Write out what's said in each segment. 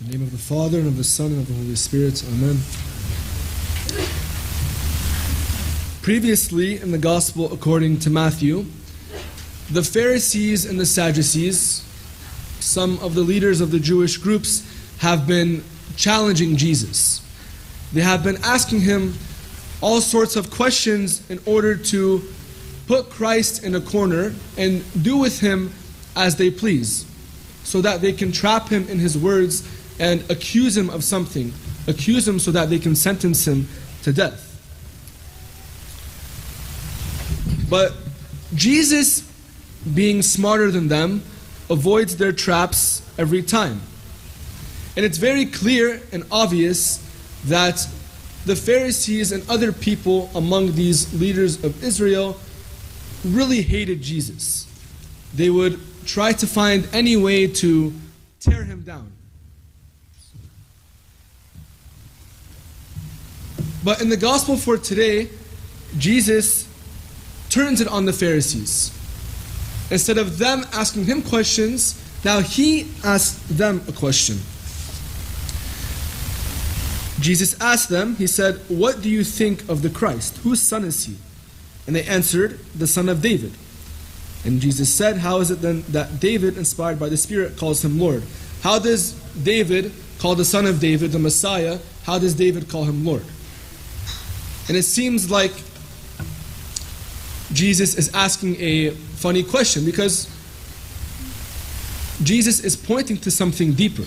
In the name of the Father, and of the Son, and of the Holy Spirit. Amen. Previously, in the Gospel according to Matthew, the Pharisees and the Sadducees, some of the leaders of the Jewish groups, have been challenging Jesus. They have been asking him all sorts of questions in order to put Christ in a corner and do with him as they please, so that they can trap him in his words and accuse him of something, accuse him so that they can sentence him to death. But Jesus, being smarter than them, avoids their traps every time. And it's very clear and obvious that the Pharisees and other people among these leaders of Israel really hated Jesus. They would try to find any way to tear him down. But in the gospel for today, Jesus turns it on the Pharisees. Instead of them asking him questions, now he asks them a question. Jesus asked them, He said, What do you think of the Christ? Whose son is he? And they answered, The son of David. And Jesus said, How is it then that David, inspired by the Spirit, calls him Lord? How does David call the son of David the Messiah? How does David call him Lord? And it seems like Jesus is asking a funny question because Jesus is pointing to something deeper.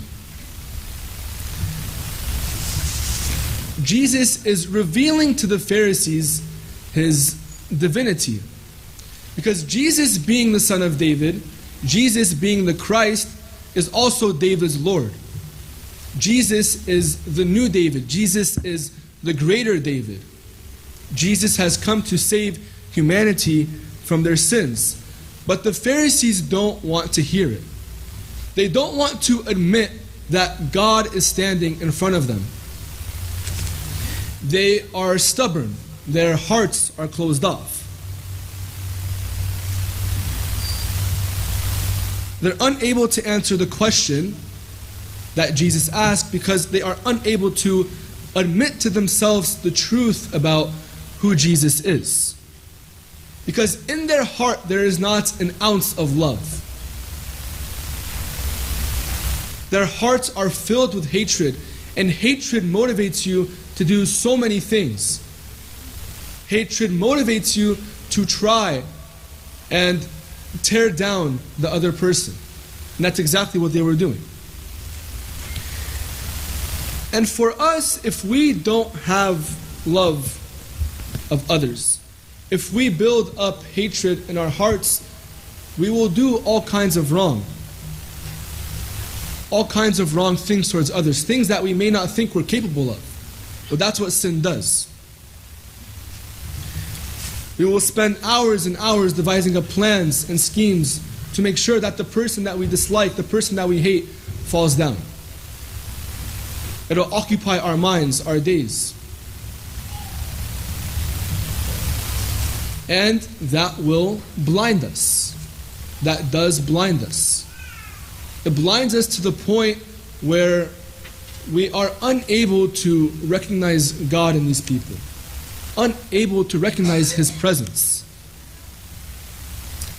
Jesus is revealing to the Pharisees his divinity. Because Jesus, being the son of David, Jesus, being the Christ, is also David's Lord. Jesus is the new David. Jesus is the greater David. Jesus has come to save humanity from their sins. But the Pharisees don't want to hear it. They don't want to admit that God is standing in front of them. They are stubborn, their hearts are closed off. They're unable to answer the question that Jesus asked because they are unable to admit to themselves the truth about who Jesus is. Because in their heart there is not an ounce of love. Their hearts are filled with hatred, and hatred motivates you to do so many things. Hatred motivates you to try and tear down the other person. And that's exactly what they were doing. And for us, if we don't have love of others. If we build up hatred in our hearts, we will do all kinds of wrong. All kinds of wrong things towards others, things that we may not think we're capable of. But that's what sin does. We will spend hours and hours devising up plans and schemes to make sure that the person that we dislike, the person that we hate, falls down. It'll occupy our minds, our days. And that will blind us. That does blind us. It blinds us to the point where we are unable to recognize God in these people, unable to recognize His presence,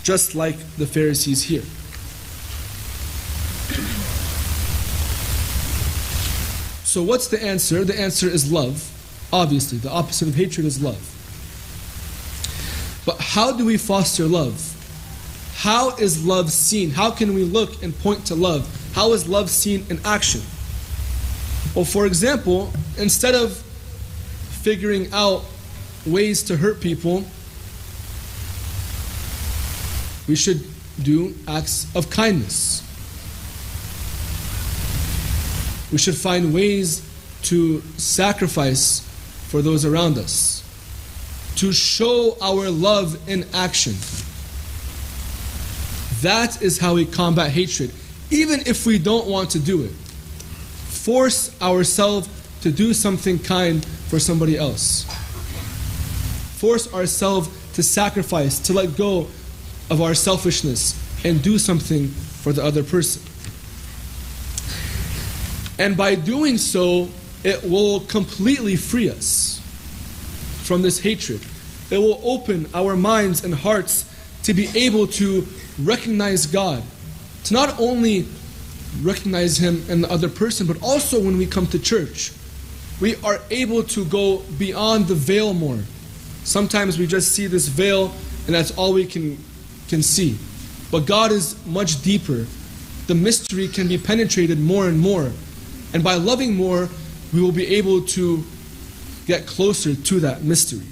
just like the Pharisees here. So, what's the answer? The answer is love. Obviously, the opposite of hatred is love. But how do we foster love? How is love seen? How can we look and point to love? How is love seen in action? Well, for example, instead of figuring out ways to hurt people, we should do acts of kindness. We should find ways to sacrifice for those around us to show our love in action. That is how we combat hatred, even if we don't want to do it. Force ourselves to do something kind for somebody else. Force ourselves to sacrifice, to let go of our selfishness and do something for the other person. And by doing so, it will completely free us from this hatred. It will open our minds and hearts to be able to recognize God, to not only recognize Him in the other person, but also when we come to church. We are able to go beyond the veil more. Sometimes we just see this veil and that's all we can, can see. But God is much deeper. The mystery can be penetrated more and more. And by loving more, we will be able to get closer to that mystery.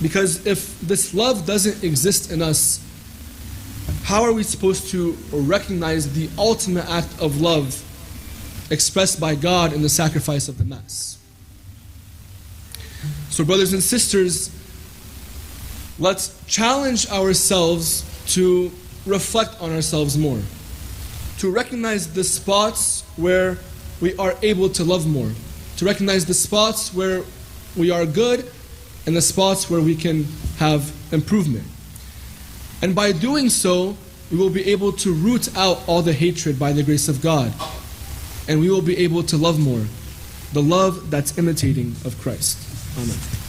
Because if this love doesn't exist in us, how are we supposed to recognize the ultimate act of love expressed by God in the sacrifice of the Mass? So, brothers and sisters, let's challenge ourselves to reflect on ourselves more, to recognize the spots where we are able to love more, to recognize the spots where we are good and the spots where we can have improvement. And by doing so, we will be able to root out all the hatred by the grace of God. And we will be able to love more, the love that's imitating of Christ. Amen.